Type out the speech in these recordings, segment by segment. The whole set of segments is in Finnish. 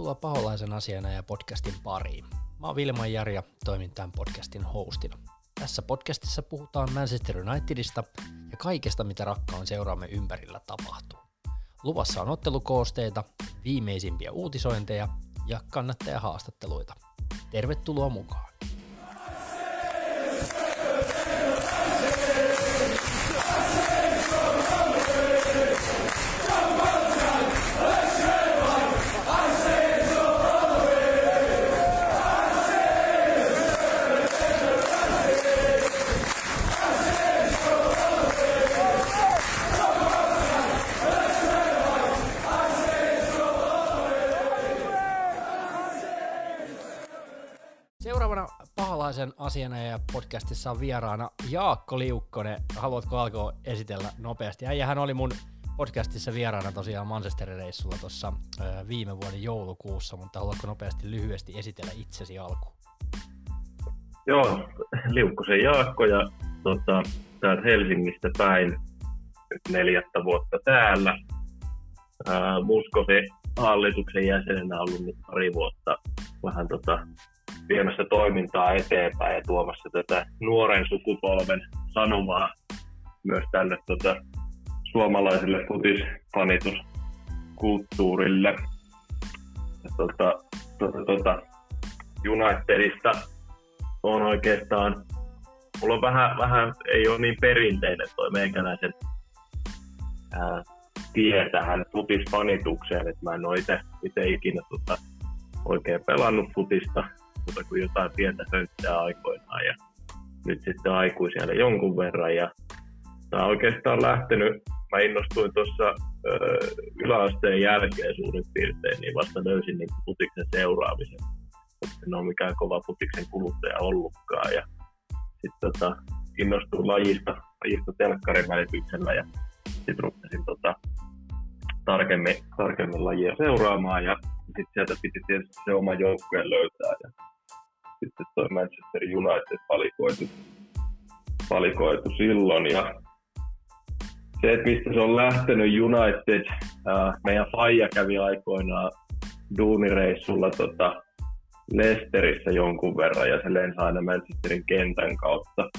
Tervetuloa Paholaisen asiana ja podcastin pariin. Mä oon Vilma Jari ja toimin tämän podcastin hostina. Tässä podcastissa puhutaan Manchester Unitedista ja kaikesta, mitä rakkaan seuraamme ympärillä tapahtuu. Luvassa on ottelukoosteita, viimeisimpiä uutisointeja ja kannattajahaastatteluita. Tervetuloa mukaan! Paholaisen asiana ja podcastissa on vieraana Jaakko Liukkonen. Haluatko alkaa esitellä nopeasti? Äijähän oli mun podcastissa vieraana tosiaan Manchesterin reissulla tuossa viime vuoden joulukuussa, mutta haluatko nopeasti lyhyesti esitellä itsesi alkuun? Joo, Liukkosen Jaakko ja tota, täältä Helsingistä päin nyt neljättä vuotta täällä. Muskosi hallituksen jäsenenä ollut nyt pari vuotta vähän tota, viemässä toimintaa eteenpäin ja tuomassa tätä nuoren sukupolven sanomaa myös tälle tota, suomalaiselle futisfanituskulttuurille. Tota, tota, tota, Unitedista on oikeastaan, mulla on vähän, vähän ei ole niin perinteinen toi meikäläisen ää, tie tähän futisfanitukseen, että mä en ole itse ikinä tota, oikein pelannut futista, muuta kuin jotain pientä höyttää aikoinaan ja nyt sitten aikuiselle jonkun verran ja tämä on oikeastaan lähtenyt, mä innostuin tuossa yläasteen jälkeen suurin piirtein, niin vasta löysin niin putiksen seuraamisen. En ole mikään kova putiksen kuluttaja ollutkaan ja sitten tota, innostuin lajista, lajista telkkarin välityksellä ja sitten rupesin tota, tarkemmin, tarkemmin lajia seuraamaan ja sitten sieltä piti tietysti se oma joukkueen löytää ja sitten toi Manchester United valikoitu, valikoitu silloin. Ja se, että mistä se on lähtenyt United, ää, meidän faija kävi aikoinaan duunireissulla tota, Lesterissä jonkun verran ja se lensi aina Manchesterin kentän kautta.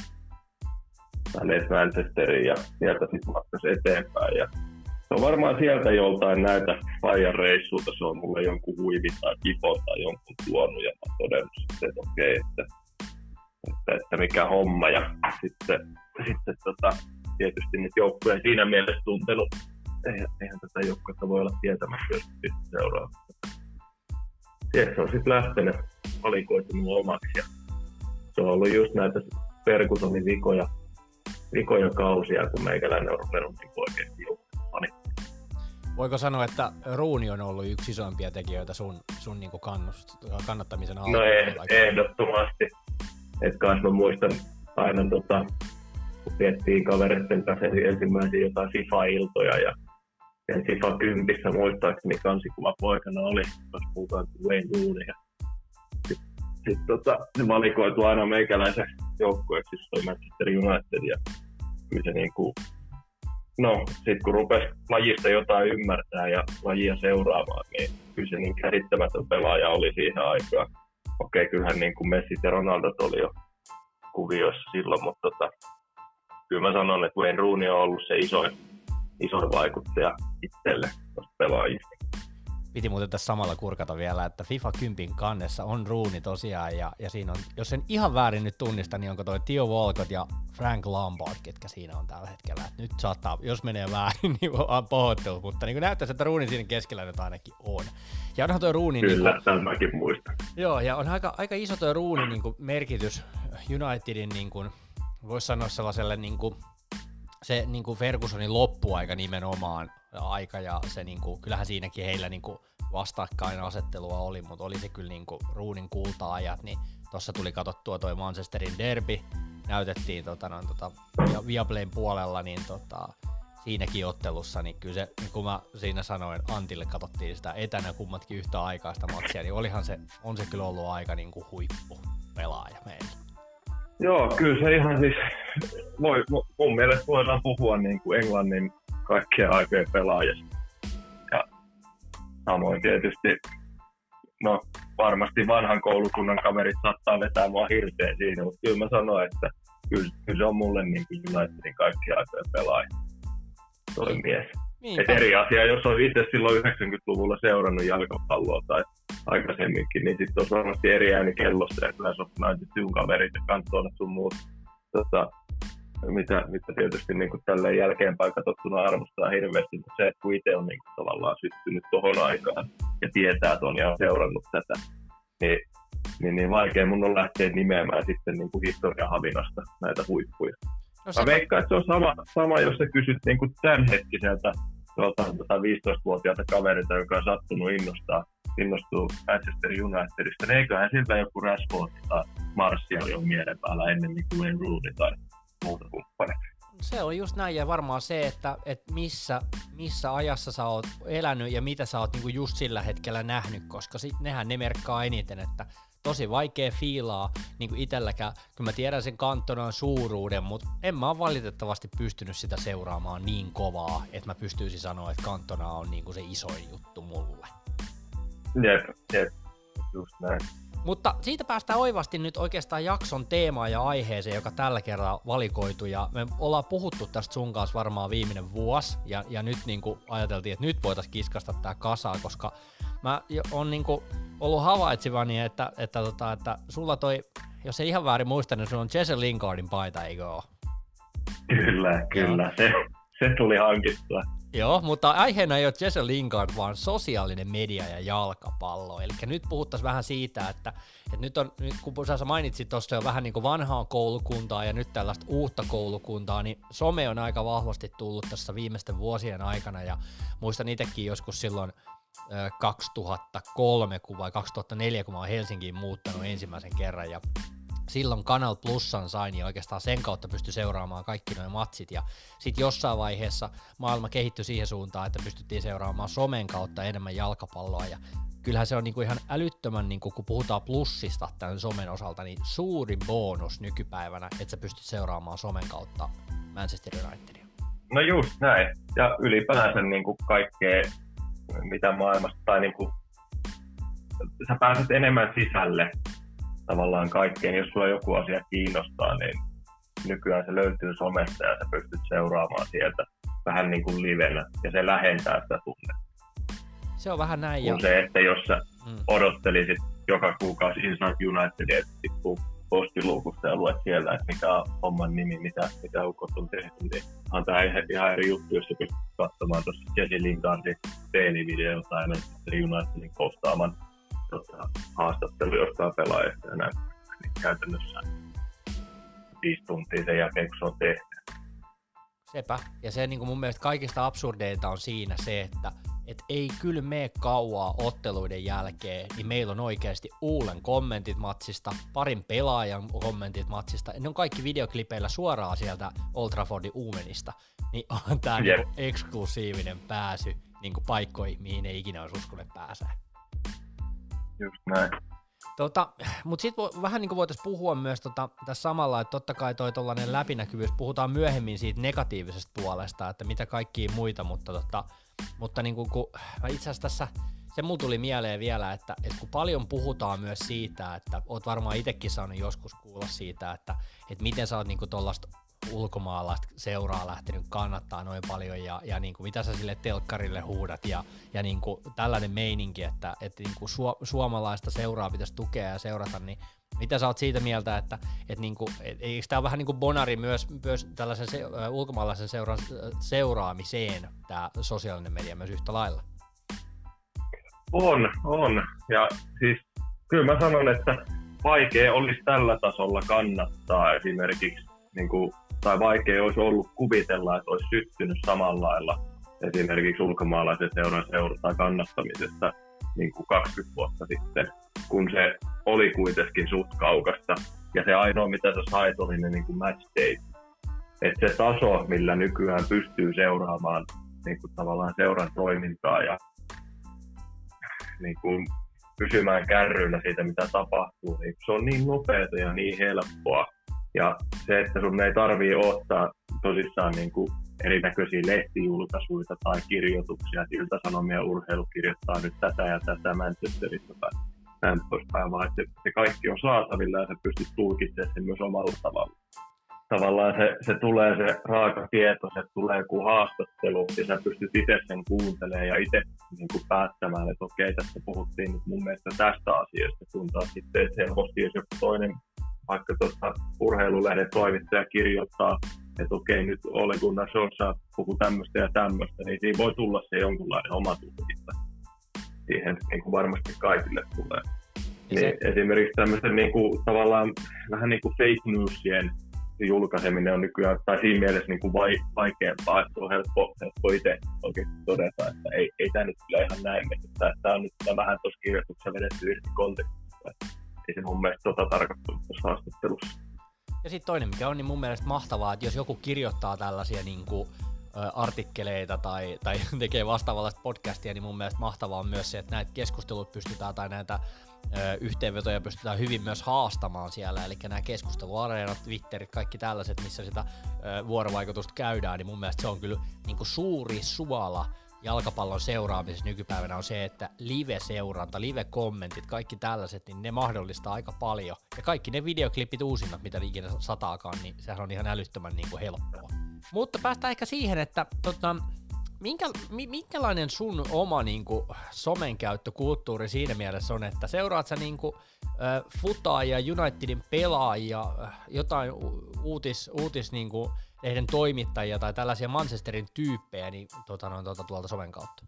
Hän lensi Manchesteriin ja sieltä sitten matkasi eteenpäin. Ja on varmaan sieltä joltain näitä Fajan reissulta, se on mulle jonkun huivin tai kipon tai jonkun tuonut ja mä todennut sitten, että okei, okay, että, että, että, mikä homma. Ja sitten, sitten tota, tietysti niitä joukkuja siinä mielessä tuntenut. Eihän, eihän tätä joukkuetta voi olla tietämättä, jos seuraa. Sieltä se on sitten lähtenyt valikoitunut omaksi. Ja se on ollut just näitä Fergusonin vikoja, vikoja kausia, kun meikäläinen on ruvennut niin oikeasti Voiko sanoa, että Ruuni on ollut yksi isoimpia tekijöitä sun, sun niin kuin kannust, kannattamisen alla? No ei, ehdottomasti. Et kanssa mä muistan aina, tota, kun viettiin kavereiden kanssa ensimmäisiä jotain FIFA-iltoja ja sen FIFA 10 muistaakseni kansikuva poikana oli, jos puhutaan Wayne Rooney. Sitten sit, tota, se valikoitu aina meikäläisen joukkueeksi, siis Manchester United ja kyllä se niin kuin no, sitten kun rupesi lajista jotain ymmärtää ja lajia seuraamaan, niin kyllä se niin käsittämätön pelaaja oli siihen aikaan. Okei, kyllähän niin kuin Messi ja Ronaldo oli jo kuvioissa silloin, mutta tota, kyllä mä sanon, että Wayne Rooney on ollut se isoin, isoin vaikuttaja itselle pelaajista. Piti muuten tässä samalla kurkata vielä, että FIFA 10 kannessa on ruuni tosiaan, ja, ja siinä on, jos sen ihan väärin nyt tunnista, niin onko toi Tio Walcott ja Frank Lombard, ketkä siinä on tällä hetkellä. Et nyt saattaa, jos menee väärin, niin on pohottu, mutta niin näyttäisi, että ruuni siinä keskellä nyt ainakin on. Ja onhan tuo ruuni... Kyllä, niin kuin, mäkin muistan. Joo, ja on aika, aika iso tuo ruuni niin kuin merkitys Unitedin, niin kuin, voisi sanoa sellaiselle niin kuin, se niin kuin Fergusonin loppuaika nimenomaan aika ja se niin kuin, kyllähän siinäkin heillä niin kuin vastakkainasettelua oli, mutta oli se kyllä niin kuin ruunin kulta-ajat, niin tuossa tuli katsottua toi Manchesterin derby, näytettiin tota, noin, tota, Viaplayn puolella, niin tota, siinäkin ottelussa, niin kyllä se, niin kun mä siinä sanoin, Antille katsottiin sitä etänä kummatkin yhtä aikaa sitä matsia, niin olihan se, on se kyllä ollut aika niin kuin huippu pelaaja meillä. Joo, kyllä se ihan siis, voi, mun mielestä voidaan puhua niin kuin Englannin kaikkien aikojen pelaajasta. Ja samoin tietysti no varmasti vanhan koulukunnan kaverit saattaa vetää mua hirveän siinä, mutta kyllä mä sanoin, että kyllä, kyllä se on mulle niin kuin Unitedin kaikki aikojen pelaaja, toi mies. Et eri asia, jos on itse silloin 90-luvulla seurannut jalkapalloa tai aikaisemminkin, niin sitten on varmasti eri ääni kellossa ja kyllä se on kaverit ja kantoilla sun muut. Tota, mitä, mitä tietysti niin kuin tälleen jälkeenpäin katsottuna arvostaa hirveästi, mutta se, että kun itse on niin kuin, tavallaan syttynyt tuohon aikaan ja tietää ton ja on seurannut tätä, niin, niin, niin vaikea mun on lähteä nimeämään sitten niin kuin historiahavinasta näitä huippuja. No, Mä veikkaan, että se on sama, sama jos sä kysyt niin kuin tämänhetkiseltä tuota, 15-vuotiaalta kaverita, joka on sattunut innostaa, innostuu Manchester Unitedista, niin eiköhän siltä joku Rashford tai Martial on mielen päällä ennen kuin Wayne Rooney tai muuta. Se on just näin ja varmaan se, että, että missä, missä ajassa sä oot elänyt ja mitä sä oot niinku just sillä hetkellä nähnyt, koska sit nehän ne merkkaa eniten, että tosi vaikea fiilaa niin itselläkään, kun mä tiedän sen kantonan suuruuden, mutta en mä ole valitettavasti pystynyt sitä seuraamaan niin kovaa, että mä pystyisin sanoa, että kantona on niin kuin se isoin juttu mulle. Jep, jep, just näin. Mutta siitä päästään oivasti nyt oikeastaan jakson teemaan ja aiheeseen, joka tällä kerralla valikoitu. Ja me ollaan puhuttu tästä sun kanssa varmaan viimeinen vuosi. Ja, ja nyt niin kuin ajateltiin, että nyt voitaisiin kiskasta tämä kasaa, koska mä on niin kuin ollut havaitsevani, että, että, tota, että sulla toi, jos ei ihan väärin muista, niin sulla on Jesse Lingardin paita, eikö ole? Kyllä, kyllä. Se, se tuli hankittua. Joo, mutta aiheena ei ole Jesse Lingard, vaan sosiaalinen media ja jalkapallo. Eli nyt puhuttaisiin vähän siitä, että, että nyt on, nyt kun sä mainitsit tuosta jo vähän niin kuin vanhaa koulukuntaa ja nyt tällaista uutta koulukuntaa, niin some on aika vahvasti tullut tässä viimeisten vuosien aikana ja muistan itsekin joskus silloin 2003 vai 2004, kun mä oon Helsinkiin muuttanut ensimmäisen kerran ja silloin Kanal Plusan sain niin oikeastaan sen kautta pystyi seuraamaan kaikki nuo matsit ja sitten jossain vaiheessa maailma kehittyi siihen suuntaan, että pystyttiin seuraamaan somen kautta enemmän jalkapalloa ja kyllähän se on niinku ihan älyttömän, niinku, kun puhutaan plussista tämän somen osalta, niin suuri bonus nykypäivänä, että sä pystyt seuraamaan somen kautta Manchester Unitedia. No just näin. Ja ylipäänsä niin kuin kaikkea, mitä maailmasta, tai niin kuin, sä pääset enemmän sisälle tavallaan kaikkeen. Jos sulla joku asia kiinnostaa, niin nykyään se löytyy somesta ja sä pystyt seuraamaan sieltä vähän niin kuin livenä ja se lähentää sitä tunnetta. Se on vähän näin. Kun jo. se, että jos sä mm. odottelisit joka kuukausi Inside United, että tippuu postiluukusta ja luet siellä, että mikä on homman nimi, mitä, mitä ukot on tehty, niin on tämä ihan eri juttu, jos sä pystyt katsomaan tuossa Jesse Lingardin peilivideota tai Manchester Unitedin postaaman tota, haastattelu jostain pelaajasta ja näin. Niin käytännössä viisi tuntia sen jälkeen, kun se on tehty. Sepä. Ja se niin kuin mun mielestä kaikista absurdeita on siinä se, että et ei kyllä mene kauaa otteluiden jälkeen, niin meillä on oikeasti Uulen kommentit matsista, parin pelaajan kommentit matsista, ne on kaikki videoklipeillä suoraan sieltä Old Traffordin Uumenista, niin on tämä yep. niinku eksklusiivinen pääsy niinku paikkoihin, mihin ei ikinä olisi uskonut pääsee. Just näin. Tota, mutta sitten vähän niin voitaisiin puhua myös tota, tässä samalla, että totta kai toi tollainen läpinäkyvyys, puhutaan myöhemmin siitä negatiivisesta puolesta, että mitä kaikkia muita, mutta, tota, mutta niin kuin, kun itse asiassa tässä, se mulla tuli mieleen vielä, että, että kun paljon puhutaan myös siitä, että oot varmaan itsekin saanut joskus kuulla siitä, että, että miten sä oot niin tuollaista ulkomaalla seuraa lähtenyt kannattaa noin paljon ja, ja niin kuin mitä sä sille telkkarille huudat ja, ja niin kuin tällainen meininki, että, että niin kuin su, suomalaista seuraa pitäisi tukea ja seurata, niin mitä sä oot siitä mieltä, että, että niin kuin, eikö tämä vähän niin kuin bonari myös, myös tällaisen se, ulkomaalaisen seuran, seuraamiseen tämä sosiaalinen media myös yhtä lailla? On, on. Ja siis kyllä mä sanon, että vaikea olisi tällä tasolla kannattaa esimerkiksi niin kuin tai vaikea olisi ollut kuvitella, että olisi syttynyt samalla lailla esimerkiksi ulkomaalaisen seuran seura- tai kannattamisesta niin kuin 20 vuotta sitten, kun se oli kuitenkin suht kaukasta. Ja se ainoa, mitä sä sait, oli ne niin kuin match day. Että se taso, millä nykyään pystyy seuraamaan niin kuin tavallaan seuran toimintaa ja niin kuin pysymään kärryillä siitä, mitä tapahtuu, niin se on niin nopeata ja niin helppoa, ja se, että sun ei tarvii ottaa tosissaan niin kuin erinäköisiä lehtijulkaisuja tai kirjoituksia, että Ilta-Sanomia urheilu kirjoittaa nyt tätä ja tätä Manchesterista tai näin poispäin, vaan että se kaikki on saatavilla ja sä pystyt tulkitsemaan sen myös omalla tavalla. Tavallaan se, se tulee se raaka tieto, se tulee joku haastattelu ja sä pystyt itse sen kuuntelemaan ja itse niin kuin päättämään, että okei, tässä puhuttiin nyt mun mielestä tästä asiasta, kun taas sitten helposti, jos joku toinen vaikka tuosta urheilulehden toimittaja kirjoittaa, että okei, nyt Ole Gunnar Sosa puhuu tämmöistä ja tämmöistä, niin siinä voi tulla se jonkunlainen oma tulkinta. Siihen niin kuin varmasti kaikille tulee. Niin se... Esimerkiksi tämmöisten niin kuin, tavallaan vähän niin kuin fake newsien julkaiseminen on nykyään, tai siinä mielessä niin kuin vai, vaikeampaa, että on helppo, helppo itse oikeasti todeta, että ei, ei tämä nyt kyllä ihan näin mene. Tämä on nyt tämä vähän tuossa kirjoituksessa vedetty irti kontekstista. Ei se mun mielestä tota tarkoittanut tuossa haastattelussa. Ja sitten toinen, mikä on niin mun mielestä mahtavaa, että jos joku kirjoittaa tällaisia niin kuin, artikkeleita tai, tai tekee vastaavallaista podcastia, niin mun mielestä mahtavaa on myös se, että näitä keskustelut pystytään tai näitä ö, yhteenvetoja pystytään hyvin myös haastamaan siellä, eli nämä keskusteluareenat, Twitterit, kaikki tällaiset, missä sitä vuorovaikutusta käydään, niin mun mielestä se on kyllä niin kuin suuri suola jalkapallon seuraamisessa nykypäivänä on se, että live-seuranta, live-kommentit, kaikki tällaiset, niin ne mahdollistaa aika paljon. Ja kaikki ne videoklipit uusimmat, mitä ikinä sataakaan, niin sehän on ihan älyttömän niin kuin helppoa. Mutta päästään ehkä siihen, että tota, minkä, minkälainen sun oma niin kuin, somen käyttökulttuuri siinä mielessä on, että seuraat sä niin kuin, äh, futaa ja Unitedin pelaajia, jotain uutis, uutis niin kuin, lehden toimittajia tai tällaisia Manchesterin tyyppejä niin, tota, noin, tota, tuolta somen kautta?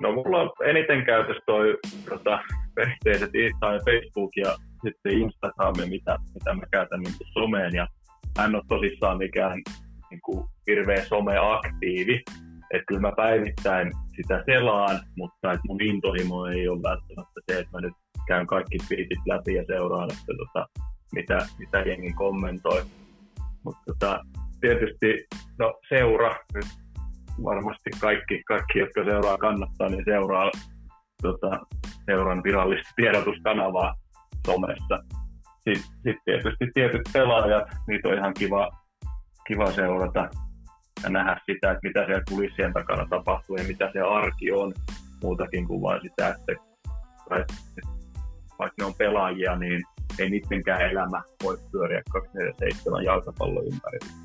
No mulla on eniten käytössä toi tota, perinteiset Facebook ja sitten Instagram, mitä, mitä mä käytän niin someen. Ja hän on tosissaan mikään niin kuin, hirveä someaktiivi. Että kyllä mä päivittäin sitä selaan, mutta et mun intohimo ei ole välttämättä se, että mä nyt käyn kaikki fiitit läpi ja seuraan, että tota, mitä, mitä jengi kommentoi. Mutta tota, tietysti no, seura, nyt varmasti kaikki, kaikki, jotka seuraa kannattaa, niin seuraa tota, seuran virallista tiedotuskanavaa somessa. Sitten sit tietysti tietyt pelaajat, niitä on ihan kiva, kiva seurata ja nähdä sitä, että mitä siellä kulissien takana tapahtuu ja mitä se arki on. Muutakin kuin vain sitä, että, vaikka ne on pelaajia, niin ei niidenkään elämä voi pyöriä 24-7 jalkapallon ympärillä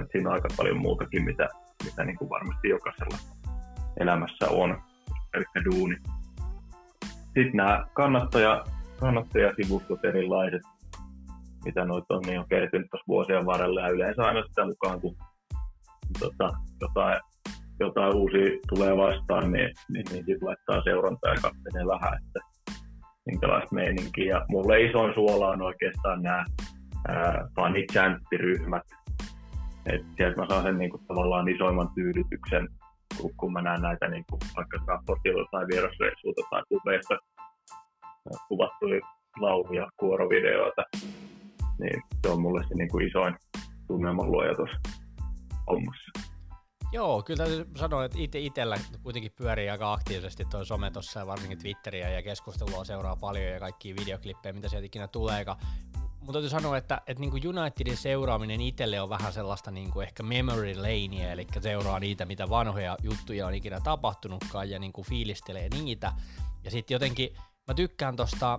että siinä on aika paljon muutakin, mitä, mitä niin kuin varmasti jokaisella elämässä on, eli duuni. Sitten nämä kannattaja, kannattajasivustot erilaiset, mitä noita on, niin on kertynyt tuossa vuosien varrella ja yleensä aina sitä mukaan, kun tota, jotain, jotain uusia tulee vastaan, niin, niin, niin sitten laittaa seurantaa ja katselee vähän, että minkälaista meininkiä. Mulle isoin suola on oikeastaan nämä fanit-chanttiryhmät, et sieltä mä saan sen niin kuin, tavallaan isoimman tyydytyksen, kun, kun mä näen näitä niin kuin, vaikka raportilla tai vierasreissuilta tai kuveista kuvattuja lauluja, kuorovideoita, niin se on mulle se niin kuin isoin tunnelman luoja tuossa hommassa. Joo, kyllä täytyy sanoa, että itse itsellä kuitenkin pyörii aika aktiivisesti tuo some tuossa ja varsinkin Twitteriä ja keskustelua seuraa paljon ja kaikki videoklippejä, mitä sieltä ikinä tulee mutta täytyy sanoa, että, että niin kuin Unitedin seuraaminen itselle on vähän sellaista niin kuin ehkä memory lanea, eli seuraa niitä, mitä vanhoja juttuja on ikinä tapahtunutkaan ja niin kuin fiilistelee niitä. Ja sitten jotenkin mä tykkään tosta,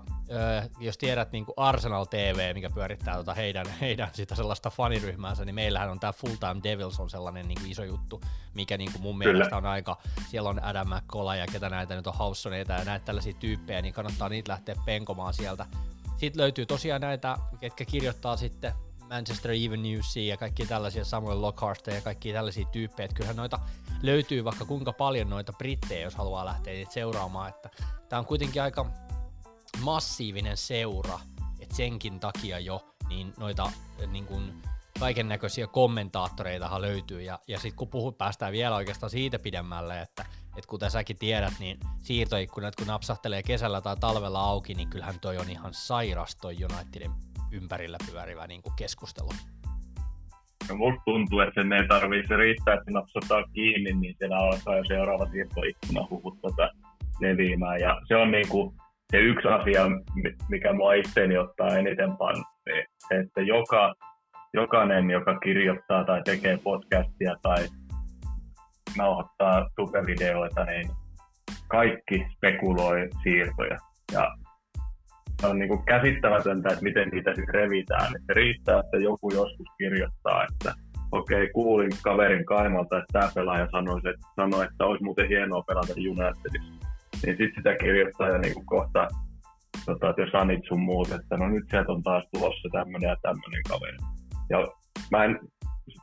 jos tiedät niin kuin Arsenal TV, mikä pyörittää tota heidän, heidän sitä sellaista faniryhmäänsä, niin meillähän on tämä Full Time Devils on sellainen niin kuin iso juttu, mikä niin kuin mun Kyllä. mielestä on aika, siellä on Adam McColla ja ketä näitä nyt on Haussoneita ja näitä tällaisia tyyppejä, niin kannattaa niitä lähteä penkomaan sieltä sitten löytyy tosiaan näitä, ketkä kirjoittaa sitten Manchester Even Newsia ja kaikki tällaisia Samuel Lockhart ja kaikki tällaisia tyyppejä. Että kyllähän noita löytyy vaikka kuinka paljon noita brittejä, jos haluaa lähteä niitä seuraamaan. Että tämä on kuitenkin aika massiivinen seura, että senkin takia jo niin noita niin kuin, kaiken näköisiä kommentaattoreitahan löytyy. Ja, ja sitten kun puhut, päästään vielä oikeastaan siitä pidemmälle, että et kuten säkin tiedät, niin siirtoikkunat kun napsahtelee kesällä tai talvella auki, niin kyllähän toi on ihan sairas toi Unitedin ympärillä pyörivä niin kuin keskustelu. No, musta tuntuu, että sen ei tarvii, se riittää, että napsataan kiinni, niin siellä alkaa jo seuraava siirtoikkuna huhut tota leviämään. Ja se on niin kuin se yksi asia, mikä mua itseeni ottaa eniten pannuun, se, että joka, jokainen, joka kirjoittaa tai tekee podcastia tai nauhoittaa tubevideoita, niin kaikki spekuloi siirtoja. Ja se on niin kuin käsittämätöntä, että miten niitä sitten revitään. Että riittää, että joku joskus kirjoittaa, että okei, okay, kuulin kaverin kaimalta, että tämä pelaaja sanoi, että, sanoi, että olisi muuten hienoa pelata Unitedissa. Niin sitten sitä kirjoittaa ja niin kuin kohta, tota, että jos Sanit sun muut, että no nyt sieltä on taas tulossa tämmöinen ja tämmöinen kaveri. Ja mä en,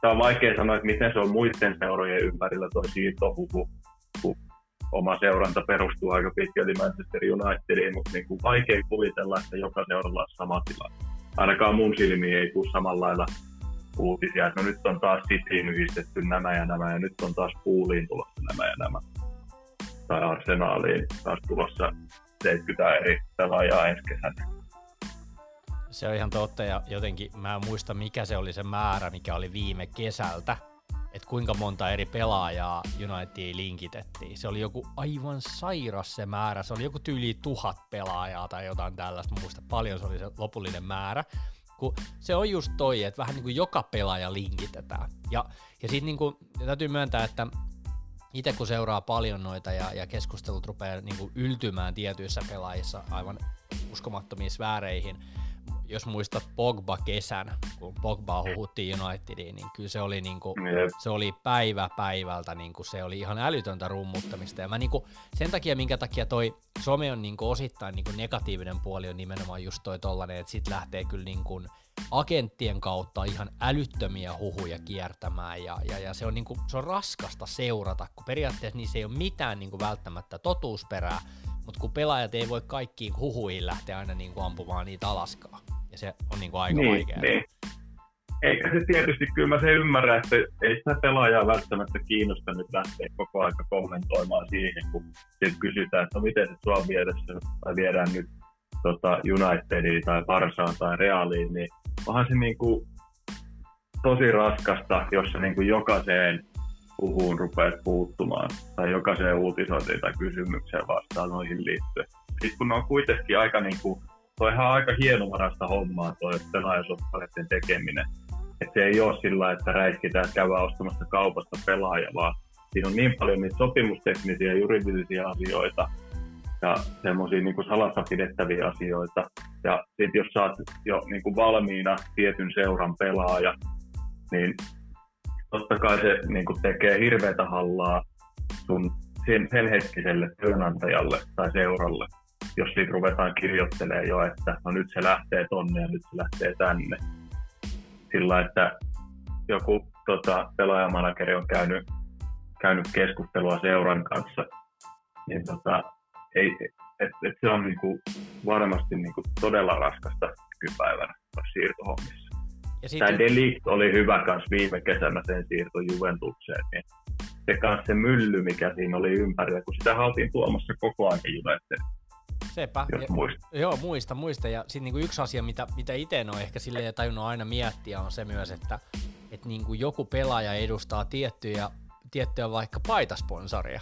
sitä on vaikea sanoa, että miten se on muiden seurojen ympärillä toi siirtohuhu, kun oma seuranta perustuu aika pitkälti Manchester Unitediin, mutta niin kuin vaikea kuvitella, että joka seuralla on sama tilanne. Ainakaan mun silmiin ei tule samalla lailla uutisia, että no nyt on taas Cityin yhdistetty nämä ja nämä, ja nyt on taas Pooliin tulossa nämä ja nämä. Tai Arsenaaliin taas tulossa 70 eri pelaajaa ensi kesänä. Se on ihan totta, ja jotenkin mä en muista mikä se oli se määrä, mikä oli viime kesältä, että kuinka monta eri pelaajaa Unitediin linkitettiin. Se oli joku aivan sairas se määrä, se oli joku tyyli tuhat pelaajaa tai jotain tällaista, muista paljon se oli se lopullinen määrä. Kun se on just toi, että vähän niin kuin joka pelaaja linkitetään. Ja, ja sitten niin kuin, täytyy myöntää, että itse kun seuraa paljon noita ja, ja keskustelut rupeaa niin kuin yltymään tietyissä pelaajissa aivan uskomattomiin sfääreihin, jos muistat Pogba-kesän, kun Pogba huhuttiin Unitediin, niin kyllä se oli, niin kuin, se oli päivä päivältä, niin kuin se oli ihan älytöntä rummuttamista. Ja mä niin kuin, sen takia, minkä takia toi some on niin kuin osittain niin kuin negatiivinen puoli on nimenomaan just toi tollanen, että sit lähtee kyllä niin kuin agenttien kautta ihan älyttömiä huhuja kiertämään. Ja, ja, ja se, on niin kuin, se on raskasta seurata, kun periaatteessa niissä ei ole mitään niin kuin välttämättä totuusperää, mutta kun pelaajat ei voi kaikkiin huhuihin lähteä aina niin kuin ampumaan niitä alaskaan. Ja se on niin kuin aika niin, vaikeaa. Niin. Eikä se tietysti, kyllä mä se ymmärrän, että ei sitä pelaajaa välttämättä kiinnosta nyt lähteä koko aika kommentoimaan siihen, kun kysytään, että no miten se sua viedessä, tai viedään nyt tota, Unitediin tai Barsaan tai Realiin, niin onhan se niin kuin tosi raskasta, jos se niin kuin jokaiseen puhuun rupeat puuttumaan tai jokaiseen uutisointiin tai kysymykseen vastaan noihin liittyen. Sitten kun ne on kuitenkin aika niin kuin, toi ihan aika hienovarasta hommaa toi pelaajasoppaleiden tekeminen. Että se ei ole sillä, että räiskitään, että käydään ostamassa kaupasta pelaaja, vaan siinä on niin paljon niitä sopimusteknisiä juridisia asioita ja semmoisia niin salassa pidettäviä asioita. Ja sitten jos saat jo niin kuin valmiina tietyn seuran pelaaja, niin totta kai se niin kuin tekee hirveätä hallaa sun sen, sen hetkiselle työnantajalle tai seuralle, jos siitä ruvetaan kirjoittelemaan jo, että no nyt se lähtee tonne ja nyt se lähtee tänne. Sillä, että joku tota, pelaajamanageri on käynyt, käynyt keskustelua seuran kanssa, niin tota, ei, et, et se on niinku varmasti niinku todella raskasta nykypäivänä siirtohommissa. Ja sit... Tämä Delict oli hyvä kans viime kesänä sen siirto Juventukseen, niin se kanssa se mylly, mikä siinä oli ympärillä, kun sitä haltiin tuomassa koko ajan Juventus. Sepä. Jos muista. Joo, muista, muista. Ja sitten niinku yksi asia, mitä, mitä itse on ehkä silleen tajunnut aina miettiä, on se myös, että et niinku joku pelaaja edustaa tiettyjä, tiettyä vaikka paitasponsoria.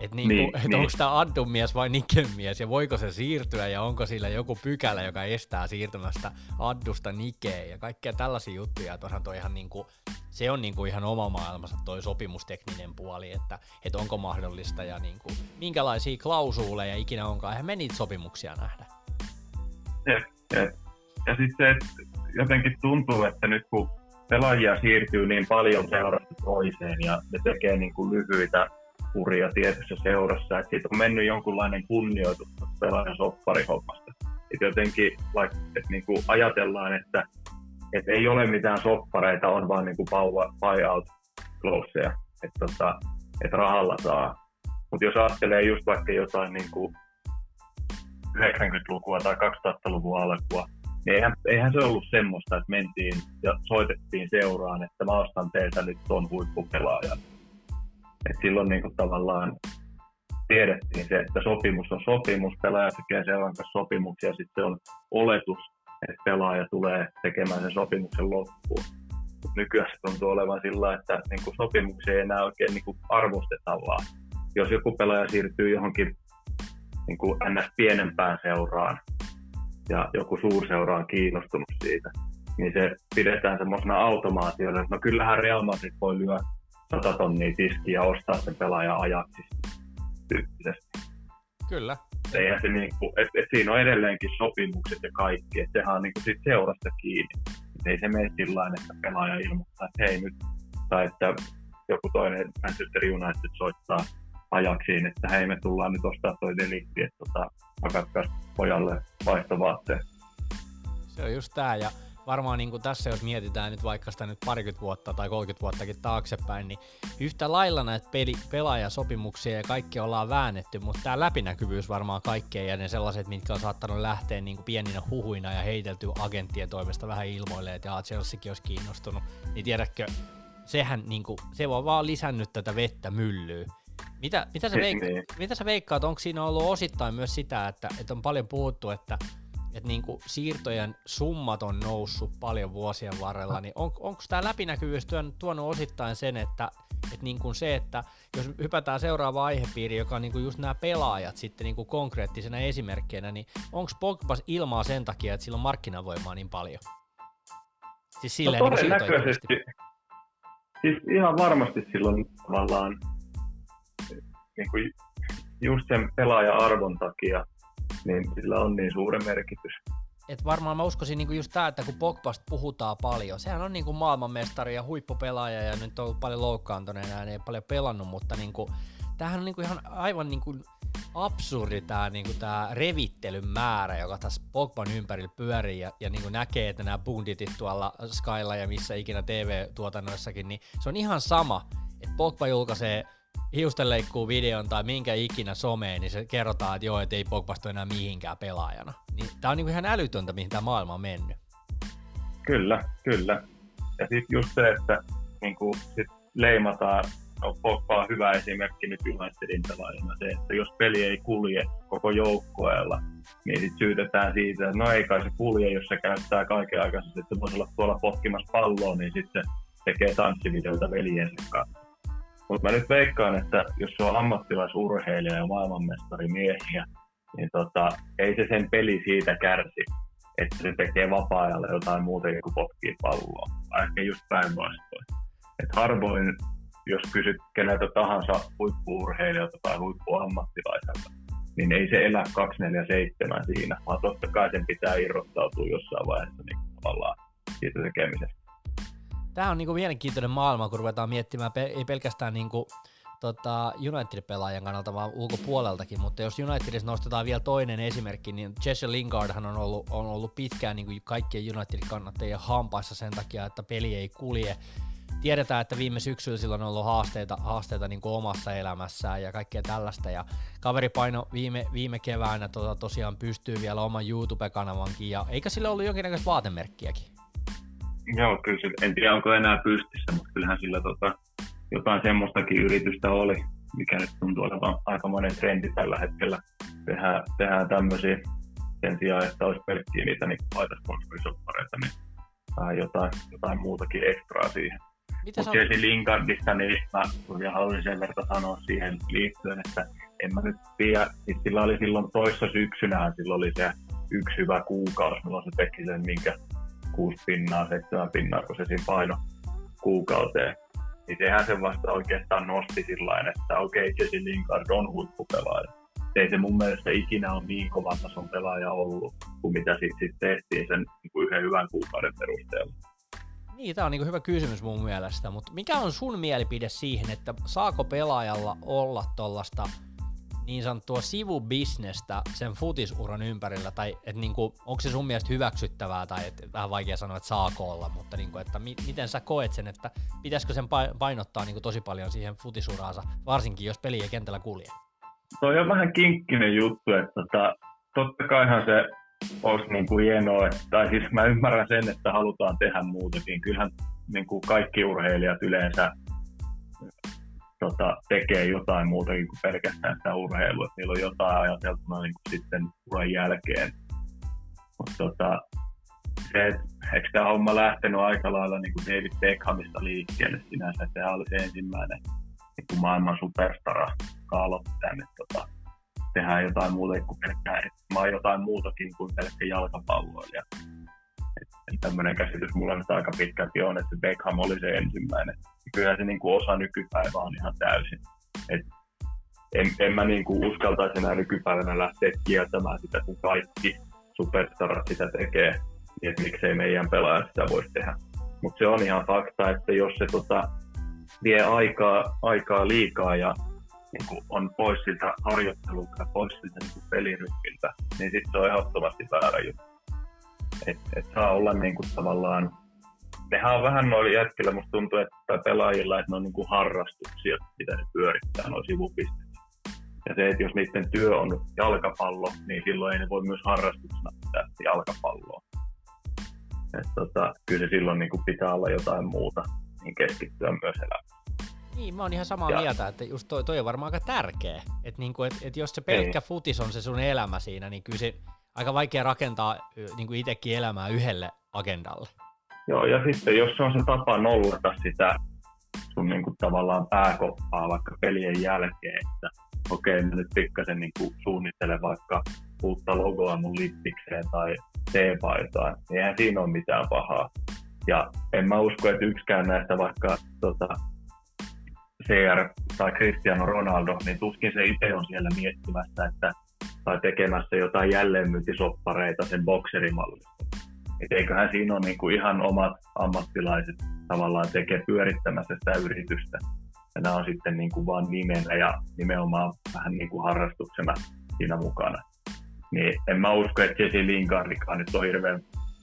Että niinku, niin, et niin. onko tämä Addun mies vai Niken mies ja voiko se siirtyä ja onko sillä joku pykälä, joka estää siirtymästä Addusta Nikeen ja kaikkea tällaisia juttuja. Että toi ihan niinku, se on niinku ihan oma maailmansa toi sopimustekninen puoli, että et onko mahdollista ja niinku, minkälaisia klausuuleja ikinä onkaan. Eihän me niitä sopimuksia nähdä. Ja, ja, ja sitten se, että jotenkin tuntuu, että nyt kun pelaajia siirtyy niin paljon seurasta toiseen ja ne tekee niin kuin lyhyitä uria tietyssä seurassa, että siitä on mennyt jonkunlainen kunnioitus pelaajan sopparihommasta. Että jotenkin vaikka, että niin kuin ajatellaan, että, että ei ole mitään soppareita, on vaan niin kuin buyout closeja, että, tota, että rahalla saa. Mutta jos ajattelee just vaikka jotain niin kuin 90-lukua tai 2000-luvun alkua, niin eihän, eihän se ollut semmoista, että mentiin ja soitettiin seuraan, että mä ostan teiltä nyt ton huippupelaajan et silloin niin kuin tavallaan tiedettiin se, että sopimus on sopimus, pelaaja tekee seuran kanssa sopimuksia, sitten on oletus, että pelaaja tulee tekemään sen sopimuksen loppuun. Mut nykyään se tuntuu olevan sillä, että niin kuin sopimuksia ei enää oikein niin kuin arvosteta, vaan jos joku pelaaja siirtyy johonkin niin kuin ns. pienempään seuraan ja joku suurseura on kiinnostunut siitä, niin se pidetään semmoisena automaationa, että no kyllähän Real Madrid voi lyödä 100 tonnia tiskiä ja ostaa sen pelaajan ajaksi tyyppisesti. Kyllä, Eihän se niinku, et, et siinä on edelleenkin sopimukset ja kaikki, että sehän on niinku sit seurasta kiinni. Et ei se mene sillä että pelaaja ilmoittaa, että hei nyt, tai että joku toinen Manchester United soittaa ajaksiin, että hei me tullaan nyt ostaa toi delikti, että tota, pojalle vaihtovaatteen. Se on just tää, ja varmaan niin kuin tässä, jos mietitään nyt vaikka sitä nyt parikymmentä vuotta tai 30 vuottakin taaksepäin, niin yhtä lailla näitä peli, pelaajasopimuksia ja kaikki ollaan väännetty, mutta tämä läpinäkyvyys varmaan kaikkeen ja ne sellaiset, mitkä on saattanut lähteä niin kuin pieninä huhuina ja heitelty agenttien toimesta vähän ilmoille, että Chelseakin olisi kiinnostunut, niin tiedätkö, sehän niin kuin, se on vaan lisännyt tätä vettä myllyä. Mitä, mitä, sä veik- niin. mitä sä veikkaat, onko siinä ollut osittain myös sitä, että, että on paljon puhuttu, että että niinku siirtojen summat on noussut paljon vuosien varrella, niin on, onko tämä läpinäkyvyys tuonut osittain sen, että et niinku se, että jos hypätään seuraava aihepiiri, joka on niinku just nämä pelaajat sitten niinku konkreettisena esimerkkeinä, niin onko Pogba ilmaa sen takia, että sillä on markkinavoimaa niin paljon? Siis silleen no, niin Siis ihan varmasti silloin tavallaan niin kuin just sen pelaaja-arvon takia niin sillä on niin suuri merkitys. Et varmaan mä uskoisin niinku just tää, että kun Pogbasta puhutaan paljon, sehän on niinku maailmanmestari ja huippupelaaja ja nyt on ollut paljon loukkaantuneena ja ei paljon pelannut, mutta niinku, tämähän on niinku ihan aivan niinku absurdi tämä niinku tää revittelyn määrä, joka tässä Pogban ympärillä pyörii ja, ja niinku näkee, että nämä bunditit tuolla Skylla ja missä ikinä TV-tuotannoissakin, niin se on ihan sama, että Pogba julkaisee hiustenleikkuu videon tai minkä ikinä someen, niin se kerrotaan, että joo, että ei Pogbasta enää mihinkään pelaajana. Niin tää on niinku ihan älytöntä, mihin tämä maailma on mennyt. Kyllä, kyllä. Ja sitten just se, että niinku, sit leimataan, no Pogba on hyvä esimerkki nyt Unitedin pelaajana, se, että jos peli ei kulje koko joukkueella, niin sit syytetään siitä, että no ei kai se kulje, jos se käyttää kaiken aikaisesti, että voisi olla tuolla potkimassa palloa, niin sitten tekee tanssivideoita veljensä kanssa mutta mä nyt veikkaan, että jos se on ammattilaisurheilija ja maailmanmestari miehiä, niin tota, ei se sen peli siitä kärsi, että se tekee vapaa-ajalle jotain muuta kuin potkii palloa. Ehkä just päinvastoin. Et harvoin, jos kysyt keneltä tahansa huippuurheilijalta tai huippuammattilaiselta, niin ei se elä 247 siinä, vaan totta kai sen pitää irrottautua jossain vaiheessa niin tavallaan siitä tekemisestä tämä on niinku mielenkiintoinen maailma, kun ruvetaan miettimään pe- ei pelkästään niinku, tota, United-pelaajan kannalta, vaan ulkopuoleltakin, mutta jos Unitedissa nostetaan vielä toinen esimerkki, niin Jesse Lingardhan on ollut, on ollut pitkään niin kuin kaikkien United-kannattajien hampaissa sen takia, että peli ei kulje. Tiedetään, että viime syksyllä sillä on ollut haasteita, haasteita niin kuin omassa elämässään ja kaikkea tällaista, ja kaveri paino viime, viime keväänä tota, tosiaan pystyy vielä oman YouTube-kanavankin, ja eikä sillä ollut jonkinnäköistä vaatemerkkiäkin? Joo, kyllä en tiedä onko enää pystyssä, mutta kyllähän sillä tota, jotain semmoistakin yritystä oli, mikä nyt tuntuu olevan aikamoinen trendi tällä hetkellä. Tehdään, tehdään tämmöisiä sen sijaan, että olisi pelkkiä niitä niin laitasponsorisopareita, niin vähän jotain, jotain muutakin ekstraa siihen. Mutta Jesse Lingardista, niin mä vielä haluaisin sen verran sanoa siihen liittyen, että en mä nyt tiedä, siis sillä oli silloin toissa syksynä, sillä oli se yksi hyvä kuukausi, milloin se teki sen, minkä 6 pinnaa, 7 pinnaa, kun se siinä paino kuukauteen. Niin sehän se vasta oikeastaan nosti sillä että okei, okay, Jesse Lingard on huippupelaaja. Ei se mun mielestä ikinä ole niin kovan tason pelaaja ollut, kuin mitä sitten sit tehtiin sen niin yhden hyvän kuukauden perusteella. Niin, tämä on niin hyvä kysymys mun mielestä, mutta mikä on sun mielipide siihen, että saako pelaajalla olla tuollaista niin sanottua sivubisnestä sen futisuran ympärillä, tai että niinku, onko se sun mielestä hyväksyttävää, tai et, vähän vaikea sanoa, että saako olla, mutta niinku, että mi, miten sä koet sen, että pitäisikö sen painottaa niinku tosi paljon siihen futisuraansa, varsinkin jos peli ei kentällä kulje? Toi on vähän kinkkinen juttu, että tota, totta kaihan se olisi niin kuin hienoa, tai siis mä ymmärrän sen, että halutaan tehdä muutakin. Kyllähän niin kuin kaikki urheilijat yleensä tota, tekee jotain muutakin kuin pelkästään sitä urheilua, että niillä on jotain ajateltuna niin kuin sitten uran jälkeen. Mutta tota, se, että eikö tämä homma lähtenyt aika lailla niin kuin David Beckhamista liikkeelle sinänsä, että sehän oli se ensimmäinen niin kuin maailman superstara, aloitti tänne tota, tehdään jotain muuta kuin pelkkää, mä oon jotain muutakin kuin pelkkä jalkapalloilija. Tämmöinen käsitys mulla nyt aika pitkälti on, että Beckham oli se ensimmäinen kyllä se niin kuin osa nykypäivää on ihan täysin. Et en, en mä niin kuin uskaltaisi enää nykypäivänä lähteä kieltämään sitä, kun kaikki superstarat sitä tekee, niin että miksei meidän pelaajat sitä voisi tehdä. Mutta se on ihan fakta, että jos se tota, vie aikaa, aikaa liikaa ja niin kuin on pois siltä harjoittelulta, pois siltä niin peliryhmiltä, niin sitten se on ehdottomasti väärä juttu. Et, et saa olla niin kuin tavallaan, nehän on vähän noilla jätkillä, musta tuntuu, että pelaajilla, että ne on niin kuin harrastuksia, mitä ne pyörittää, noin sivupisteet. Ja se, että jos niiden työ on jalkapallo, niin silloin ei ne voi myös harrastuksena pitää jalkapalloa. Et tota, kyllä se silloin niin kuin pitää olla jotain muuta, niin keskittyä myös elämään. Niin, mä oon ihan samaa ja. mieltä, että just toi, toi on varmaan aika tärkeä. Että niinku, et, et jos se pelkkä Ei. futis on se sun elämä siinä, niin kyllä se aika vaikea rakentaa niin itsekin elämää yhdelle agendalle. Joo, ja sitten jos se on se tapa nollata sitä sun niin kuin, tavallaan pääkoppaa vaikka pelien jälkeen, että okei, okay, mä nyt pikkasen niin kuin, suunnittelen vaikka uutta logoa mun lippikseen tai T-paitaan, niin eihän siinä ole mitään pahaa. Ja en mä usko, että yksikään näistä vaikka tota, CR tai Cristiano Ronaldo, niin tuskin se itse on siellä miettimässä, että tai tekemässä jotain jälleenmyyntisoppareita sen bokserimallista. Et eiköhän siinä ole niinku ihan omat ammattilaiset tavallaan tekee pyörittämässä sitä yritystä. Ja nämä on sitten niinku vaan nimenä ja nimenomaan vähän niinku harrastuksena siinä mukana. Niin en mä usko, että Jesse Lingardikaan nyt on hirveän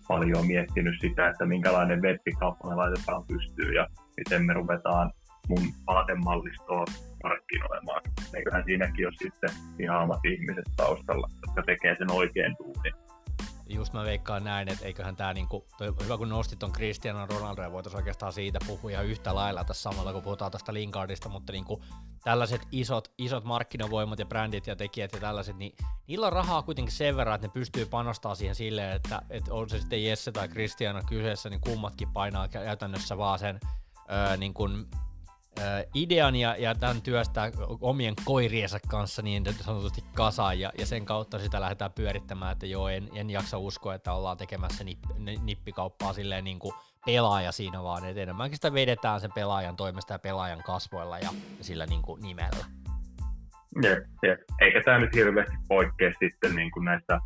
paljon miettinyt sitä, että minkälainen webbikauppa me laitetaan pystyyn ja miten me ruvetaan mun vaatemallistoa markkinoimaan. Eiköhän siinäkin ole sitten ihan omat ihmiset taustalla, jotka tekee sen oikein duunin. Just mä veikkaan näin, että eiköhän tää niinku, hyvä kun nostit on Cristiano Ronaldo ja voitaisiin oikeastaan siitä puhua ihan yhtä lailla tässä samalla kun puhutaan tästä Lingardista, mutta niinku tällaiset isot, isot markkinavoimat ja brändit ja tekijät ja tällaiset, niin niillä on rahaa kuitenkin sen verran, että ne pystyy panostamaan siihen silleen, että, että on se sitten Jesse tai Cristiano kyseessä, niin kummatkin painaa käytännössä vaan sen öö, niin kuin idean ja, ja tämän työstä omien koiriensa kanssa niin sanotusti kasaan ja, ja sen kautta sitä lähdetään pyörittämään, että joo, en, en jaksa uskoa, että ollaan tekemässä nip, nippikauppaa silleen niin kuin pelaaja siinä vaan, että enemmänkin sitä vedetään sen pelaajan toimesta ja pelaajan kasvoilla ja, ja sillä niin kuin nimellä. Jep, jep. Eikä tämä nyt hirveästi poikkea sitten niin kuin näistä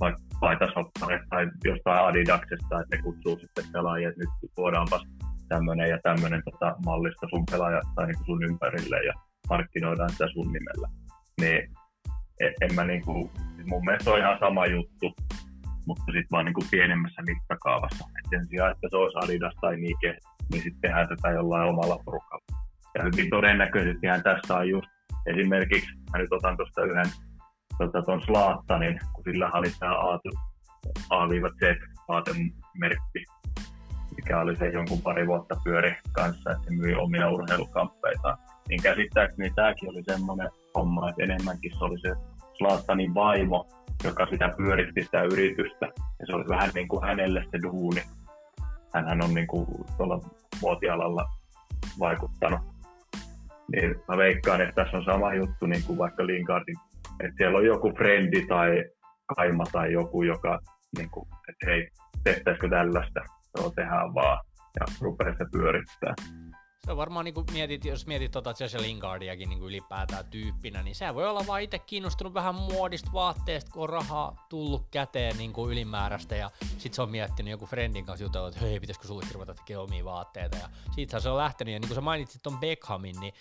vaikka paitasoppareista tai jostain Adidaksesta, että ne kutsuu sitten pelaajia, että nyt tuodaanpas tämmöinen ja tämmöinen tota, mallista sun pelaaja tai niin sun ympärille ja markkinoidaan sitä sun nimellä. Niin en, en mä niinku, mun mielestä on ihan sama juttu, mutta sitten vaan niinku pienemmässä mittakaavassa. Et sen sijaan, että se olisi Adidas tai Nike, niin sitten tehdään tätä jollain omalla porukalla. Ja hyvin todennäköisesti tässä on just esimerkiksi, mä nyt otan tuosta yhden tota, ton Slaattanin, kun sillä oli tämä A-Z vaatemerkki, mikä oli se jonkun pari vuotta pyöri kanssa, että se myi omia urheilukamppeita. Niin käsittääkseni tämäkin oli semmoinen homma, että enemmänkin se oli se Slaattanin vaimo, joka sitä pyöritti sitä yritystä. Ja se oli vähän niin kuin hänelle se duuni. Hänhän on niin kuin tuolla muotialalla vaikuttanut. Niin mä veikkaan, että tässä on sama juttu niin kuin vaikka Lingardin. Että siellä on joku frendi tai kaima tai joku, joka, niin kuin, että hei, tehtäisikö tällaista joo, tehdään vaan ja rupeaa se pyörittää. Se on varmaan, niin kuin mietit, jos mietit tota Jesse Lingardiakin niin kuin ylipäätään tyyppinä, niin se voi olla vaan itse kiinnostunut vähän muodista vaatteesta, kun on rahaa tullut käteen niin kuin ylimääräistä. Ja sit se on miettinyt joku friendin kanssa jutella, että hei, pitäisikö sulle ruveta tekemään omia vaatteita? Ja siitä se on lähtenyt. Ja niin kuin sä mainitsit ton Beckhamin, niin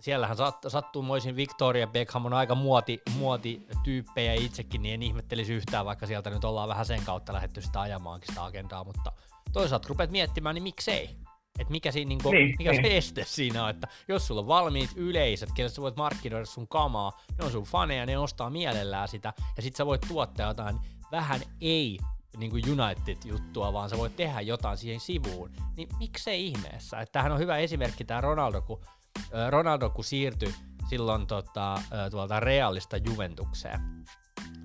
siellähän sat, sattumoisin Victoria Beckham on aika muoti, muotityyppejä itsekin, niin en ihmettelisi yhtään, vaikka sieltä nyt ollaan vähän sen kautta lähetty sitä ajamaankin sitä agendaa, mutta toisaalta rupeat miettimään, niin miksei? Että mikä, siinä, niin kuin, niin, mikä niin. se este siinä on, että jos sulla on valmiit yleisöt, kelle sä voit markkinoida sun kamaa, ne on sun faneja, ne ostaa mielellään sitä, ja sit sä voit tuottaa jotain vähän ei niin kuin United-juttua, vaan sä voit tehdä jotain siihen sivuun, niin miksei ihmeessä? Että tämähän on hyvä esimerkki tämä Ronaldo, kun, äh, Ronaldo, kun siirtyi silloin tota, äh, tuolta Realista Juventukseen,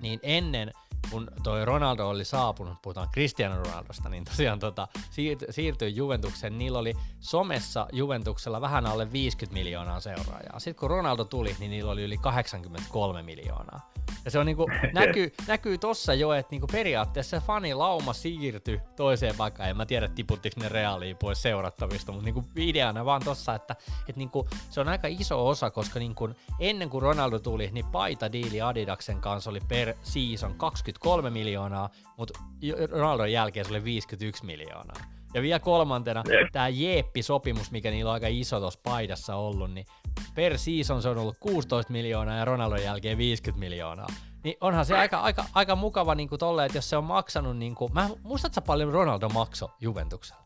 niin ennen kun toi Ronaldo oli saapunut, puhutaan Cristiano Ronaldosta, niin tosiaan tota, siirtyi, siirtyi Juventukseen, niillä oli somessa Juventuksella vähän alle 50 miljoonaa seuraajaa. Sitten kun Ronaldo tuli, niin niillä oli yli 83 miljoonaa. Ja se on niinku, näkyy, näkyy tossa jo, että niinku periaatteessa fanilauma siirtyi toiseen paikkaan. En mä tiedä, tiputtiko ne reaalia pois seurattavista, mutta niinku ideana vaan tossa, että et niinku, se on aika iso osa, koska niinku, ennen kuin Ronaldo tuli, niin paita diili Adidaksen kanssa oli per season 23 miljoonaa, mutta Ronaldon jälkeen se oli 51 miljoonaa. Ja vielä kolmantena tämä Jeeppi-sopimus, mikä niillä on aika iso tuossa paidassa ollut, niin per season se on ollut 16 miljoonaa ja Ronaldon jälkeen 50 miljoonaa. Niin onhan se aika, aika, aika mukava niin kuin tolle, että jos se on maksanut, niin kuin, mä, muistatko paljon Ronaldo makso Juventuksella?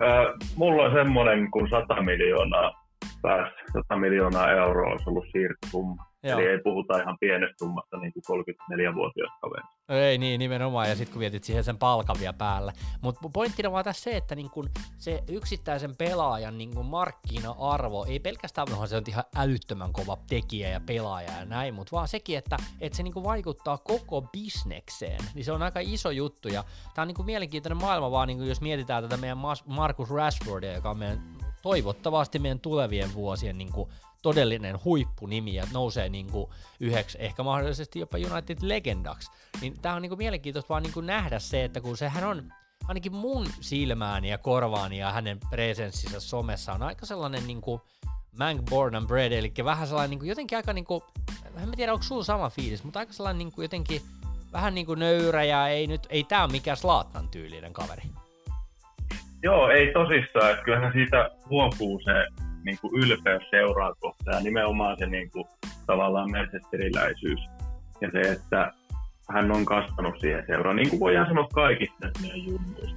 Öö, mulla on semmoinen kuin 100 miljoonaa päässä, 100 miljoonaa euroa olisi ollut siirtosumma. Joo. Eli ei puhuta ihan pienestä summasta niin kuin 34-vuotiaasta kaverista. Ei niin, nimenomaan, ja sitten kun vietit siihen sen palkan vielä päälle. Mutta pointtina vaan tässä se, että niin kun se yksittäisen pelaajan niin kun markkina-arvo, ei pelkästään, onhan se on ihan älyttömän kova tekijä ja pelaaja ja näin, mutta vaan sekin, että, että se niin vaikuttaa koko bisnekseen, niin se on aika iso juttu, ja tämä on niin mielenkiintoinen maailma vaan, niin jos mietitään tätä meidän Markus Rashfordia, joka on meidän toivottavasti meidän tulevien vuosien niin kuin todellinen huippunimi ja nousee niin kuin yhdeksi, ehkä mahdollisesti jopa United-legendaksi. Niin tämä on niin kuin mielenkiintoista vaan niin kuin nähdä se, että kun sehän on ainakin mun silmääni ja korvaani ja hänen presenssissä somessa on aika sellainen niin kuin man born and bred, eli vähän sellainen niin kuin, jotenkin aika niin kuin, en tiedä onko sulla sama fiilis, mutta aika sellainen niin kuin, jotenkin vähän niin kuin nöyrä ja ei nyt, ei tää ole mikään Slaattan tyylinen kaveri. Joo, ei tosissaan, että kyllähän siitä huokuu se niin kuin ylpeys seuraa kohtaan ja nimenomaan se niin kuin, tavallaan Manchesteriläisyys ja se, että hän on kasvanut siihen seuraan, niin kuin voidaan sanoa kaikista meidän junnuista.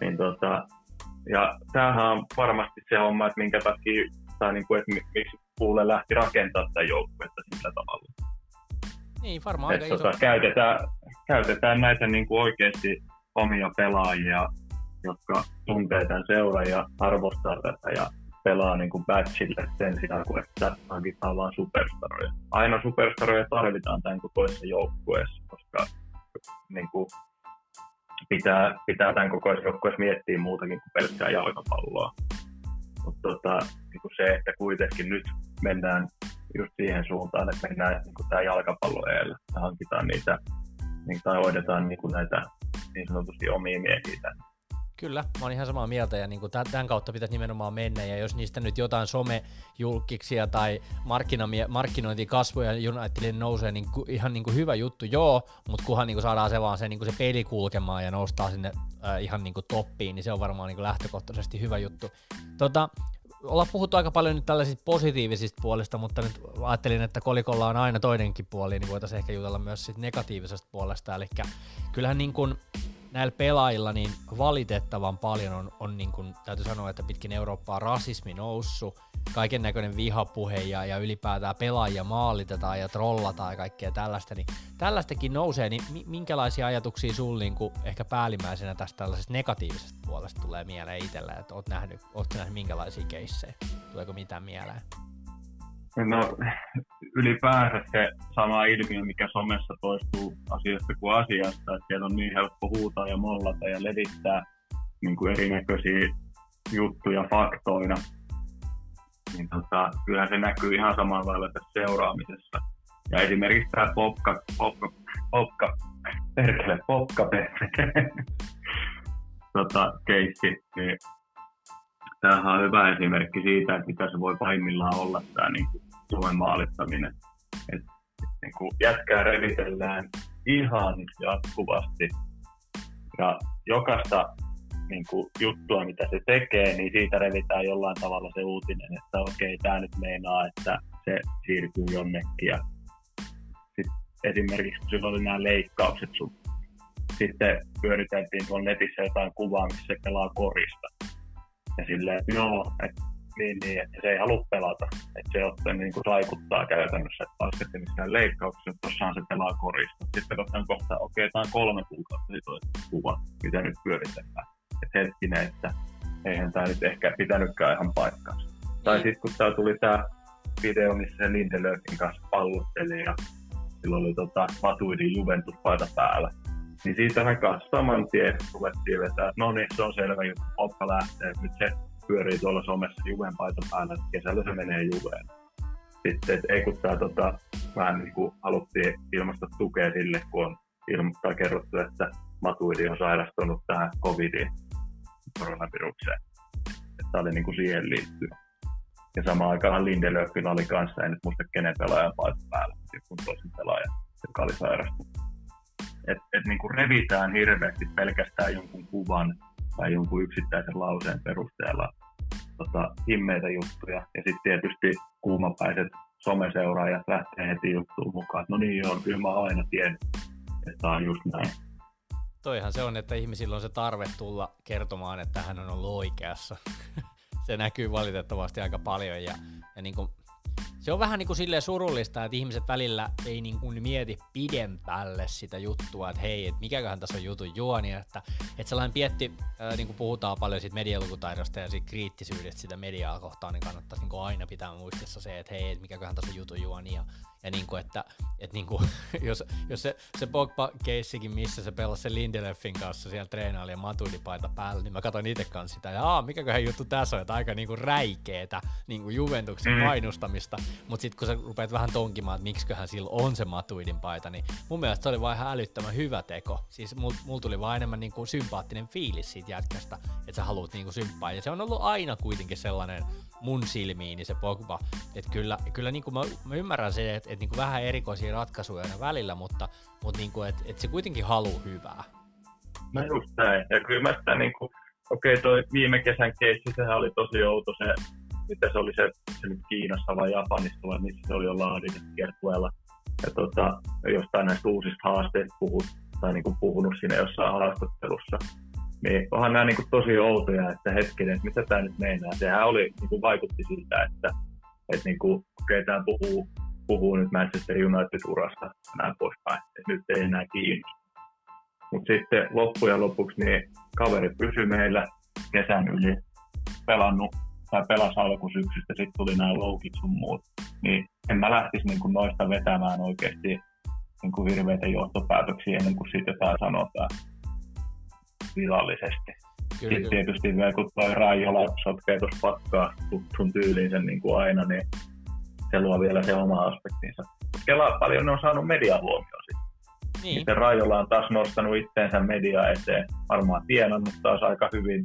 Niin tota, ja tämähän on varmasti se homma, että minkä takia, tai niin kuin, että miksi Puule lähti rakentamaan tätä joukkuetta sillä tavalla. Niin, varmaan aika tota, iso. käytetään, käytetään näitä niin kuin oikeasti omia pelaajia, jotka tuntee tämän seuran ja arvostaa tätä ja pelaa niin kuin batchille sen sijaan, kuin että hankitaan vaan superstaroja. Aina superstaroja tarvitaan tämän kokoisessa joukkueessa, koska niin kuin, pitää, pitää tämän kokoisessa joukkueessa miettiä muutakin kuin pelkkää jalkapalloa. Mutta tota, niin kuin se, että kuitenkin nyt mennään just siihen suuntaan, että mennään niin kuin tämä jalkapallo edellä ja hankitaan niitä, niin, tai hoidetaan niin kuin näitä niin sanotusti omia miehiä tänne. Kyllä, mä oon ihan samaa mieltä ja niin kuin tämän kautta pitäisi nimenomaan mennä ja jos niistä nyt jotain somejulkiksia tai markkinointikasvoja Unitedin nousee, niin kuin, ihan niin kuin hyvä juttu, joo, mutta kunhan niin kuin saadaan se vaan se, niin kuin se peli kulkemaan ja nostaa sinne äh, ihan niin kuin toppiin, niin se on varmaan niin kuin lähtökohtaisesti hyvä juttu. Tota, ollaan puhuttu aika paljon nyt tällaisista positiivisista puolista, mutta nyt ajattelin, että kolikolla on aina toinenkin puoli, niin voitaisiin ehkä jutella myös sit negatiivisesta puolesta. Eli kyllähän niin kuin näillä pelaajilla niin valitettavan paljon on, on niin kuin, täytyy sanoa, että pitkin Eurooppaa rasismi noussut, kaiken näköinen vihapuhe ja, ja ylipäätään pelaajia maalitetaan ja trollataan ja kaikkea tällaista, niin tällaistakin nousee, niin minkälaisia ajatuksia sulla niin ehkä päällimmäisenä tästä tällaisesta negatiivisesta puolesta tulee mieleen itsellä, että oot nähnyt, oot nähnyt minkälaisia keissejä, tuleeko mitään mieleen? No ylipäänsä se sama ilmiö, mikä somessa toistuu asiasta kuin asiasta, että siellä on niin helppo huutaa ja mollata ja levittää niin kuin erinäköisiä juttuja faktoina. Niin tota, kyllähän se näkyy ihan samalla lailla tässä seuraamisessa. Ja esimerkiksi tämä popka, popka, popka, perkele, popka, perkele, tota, keissi, niin tämähän on hyvä esimerkki siitä, että mitä se voi pahimmillaan olla tämä niin kuin Suomen maalittaminen. Et, niin kuin jätkää revitellään ihan jatkuvasti ja jokaista niin kuin, juttua, mitä se tekee, niin siitä revitään jollain tavalla se uutinen, että okei, okay, tämä nyt meinaa, että se siirtyy jonnekin. Ja sit esimerkiksi kun oli nämä leikkaukset, sun, sitten pyöriteltiin tuolla netissä jotain kuvaa, missä se pelaa korista. Ja silleen, joo, että niin, niin, että se ei halua pelata. Että se ottaa, niin kuin saikuttaa käytännössä, että lasketti missään leikkauksessa, että tuossahan se pelaa korista. Sitten katsotaan kohta, okei, okay, tämä on kolme kuukautta sitten kuva, mitä nyt pyöritellään. Että hetkinen, että eihän tämä nyt ehkä pitänytkään ihan paikkaansa. Mm. Tai sitten kun tämä tuli tämä video, missä se Lindelöfin kanssa pallotteli ja sillä oli tota, Matuidin Juventus-paita päällä. Niin siitä aikaa saman tien ruvettiin vetää, no niin, se on selvä juttu, Poppa lähtee, nyt se pyörii tuolla somessa Juven paita päällä, kesällä se menee Juveen. Sitten, että ei kun tää, tota, vähän niin kuin haluttiin ilmaista tukea sille, kun on ilmoittaa kerrottu, että Matuidi on sairastunut tähän covidiin, koronavirukseen. Tämä oli niin kuin siihen liittyy. Ja samaan aikaan Lindelöfillä oli kanssa, en nyt muista kenen pelaajan paita päällä, joku toisen pelaaja, joka oli sairastunut. Et, et niin kuin revitään hirveästi pelkästään jonkun kuvan tai jonkun yksittäisen lauseen perusteella tota, himmeitä juttuja. Ja sitten tietysti kuumapäiset someseuraajat lähtee heti juttuun mukaan, no niin joo, kyllä mä aina tiedän, että on just näin. Toihan se on, että ihmisillä on se tarve tulla kertomaan, että hän on ollut oikeassa. se näkyy valitettavasti aika paljon ja, ja niin kuin se on vähän niin kuin silleen surullista, että ihmiset välillä ei niin kuin mieti pidempälle sitä juttua, että hei, että mikäköhän tässä on jutun juoni, että, että sellainen pietti, ää, niin kuin puhutaan paljon siitä medialukutaidosta ja siitä kriittisyydestä sitä mediaa kohtaan, niin kannattaisi niin kuin aina pitää muistissa se, että hei, että mikäköhän tässä on jutun juoni ja, ja niin kuin, että, että niin kuin, jos, jos se, se Pogba-keissikin, missä se pelasi se Lindelöfin kanssa siellä treenaili ja matuidipaita päällä, niin mä katsoin itse kanssa sitä, ja aah, mikäköhän juttu tässä on, että aika niin kuin räikeetä niin kuin Juventuksen mm. mainostamista, mutta sitten kun sä rupeat vähän tonkimaan, että miksiköhän sillä on se matuidin paita, niin mun mielestä se oli vaan ihan älyttömän hyvä teko. Siis mulla mul tuli vaan enemmän niin kuin sympaattinen fiilis siitä jätkästä, että sä haluat niin kuin symppaa. Ja se on ollut aina kuitenkin sellainen mun silmiin niin se Pogba. Että kyllä, kyllä niin kuin mä, mä, ymmärrän se, että, että niin kuin vähän erikoisia ratkaisuja aina välillä, mutta, mutta niin kuin, että, että se kuitenkin haluaa hyvää. No just näin. Ja kyllä mä sitä niin kuin, okei okay, toi viime kesän keissi, sehän oli tosi outo se, mitä se oli se, se nyt Kiinassa vai Japanissa vai missä se oli jo laadittu kiertueella. Ja tota, jostain näistä uusista haasteista puhut, tai niin kuin puhunut siinä jossain haastattelussa niin onhan nämä niin kuin tosi outoja, että hetkinen, että mitä tämä nyt meinaa. Sehän oli, niin kuin vaikutti siltä, että, että niin kuin, okay, tämä puhuu, puhuu nyt Manchester United-urasta näin poispäin, että nyt ei enää kiinnosta. Mutta sitten loppujen lopuksi niin kaveri pysyi meillä kesän yli pelannut tai pelasi alkusyksystä, sitten tuli nämä loukit sun muut, niin en mä lähtisi niin noista vetämään oikeasti niin kuin hirveitä johtopäätöksiä ennen kuin siitä jotain sanotaan virallisesti. Kyllä, Sitten kyllä. tietysti vielä kun toi Raijola sotkee tuossa pakkaa sun tyyliin niin kuin aina, niin se luo vielä se oma aspektinsa. Kelaa paljon ne on saanut mediahuomioon sitten. Niin. Sitten Rajola on taas nostanut itteensä media eteen, varmaan tienannut taas aika hyvin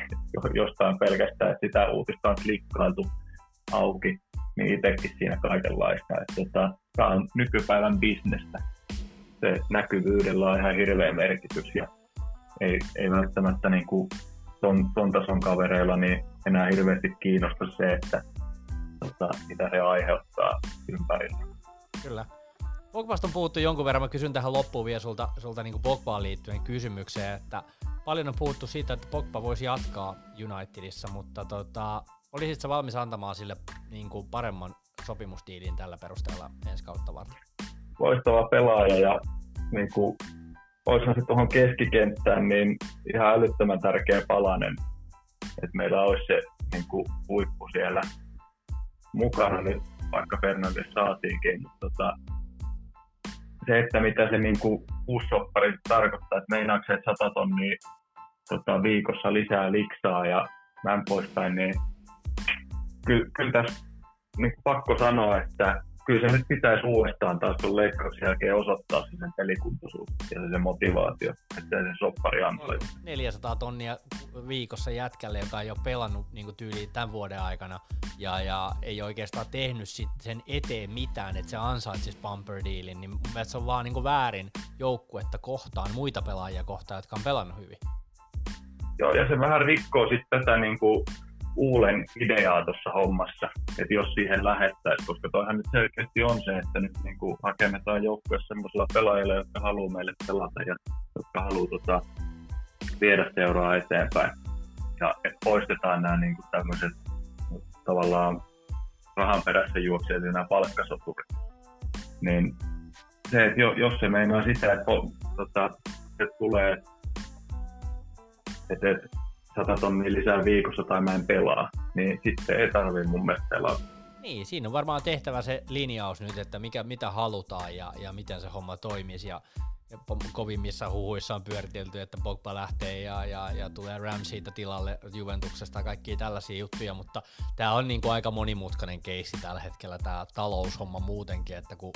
jostain pelkästään, että sitä uutista on klikkailtu auki, niin itsekin siinä kaikenlaista. Että tota, tämä on nykypäivän bisnestä. Se näkyvyydellä on ihan hirveä merkitys ja ei, ei välttämättä niin kuin ton, ton tason kavereilla niin enää hirveästi kiinnosta se, että tota, mitä he aiheuttaa ympärillä. Kyllä. Pogbasta on puhuttu jonkun verran. Mä kysyn tähän loppuun vielä sulta, sulta niin Pogbaan liittyen kysymykseen, että paljon on puhuttu siitä, että Pogba voisi jatkaa Unitedissa, mutta tota, olisit sä valmis antamaan sille niin kuin paremman sopimusdiilin tällä perusteella ensi kautta varten? Loistava pelaaja ja niin kuin olisihan se tuohon keskikenttään niin ihan älyttömän tärkeä palanen, että meillä olisi se niin kuin, huippu siellä mukana nyt, vaikka Fernandes saatiinkin, mutta tota, se, että mitä se niin uussoppari tarkoittaa, että meinaako se, että 100 tonnia tota, viikossa lisää liksaa ja näin poispäin, niin kyllä, kyllä tässä niin pakko sanoa, että kyllä se nyt pitäisi uudestaan taas tuon leikkauksen jälkeen osoittaa sen pelikuntoisuus ja se motivaatio, että se soppari antaa. 400 tonnia viikossa jätkälle, joka ei ole pelannut niin tyyliin tämän vuoden aikana ja, ja ei oikeastaan tehnyt sit sen eteen mitään, että se ansaitsisi bumper dealin, niin mun mielestä se on vaan niin väärin joukkuetta kohtaan, muita pelaajia kohtaan, jotka on pelannut hyvin. Joo, ja se vähän rikkoo sitten tätä niin kuin Uulen ideaa tuossa hommassa, että jos siihen lähettäisiin, koska toihan nyt selkeästi on se, että nyt niin kuin rakennetaan joukkue semmoisilla pelaajilla, jotka haluaa meille pelata ja jotka haluaa tota, viedä seuraa eteenpäin. Ja että poistetaan nämä niin kuin tämmöiset tavallaan rahan perässä juoksijat ja nämä palkkasoturit. Niin se, että jos se meinaa sitä, että tota, se tulee, että, että 100 tonnia lisää viikossa tai mä en pelaa, niin sitten ei tarvi mun mielestä pelata. Niin, siinä on varmaan tehtävä se linjaus nyt, että mikä, mitä halutaan ja, ja miten se homma toimisi. Ja, ja kovimmissa huhuissa on pyöritelty, että Pogba lähtee ja, ja, ja tulee Ramseyta tilalle Juventuksesta ja kaikkia tällaisia juttuja, mutta tämä on niin kuin aika monimutkainen keissi tällä hetkellä tämä taloushomma muutenkin, että kun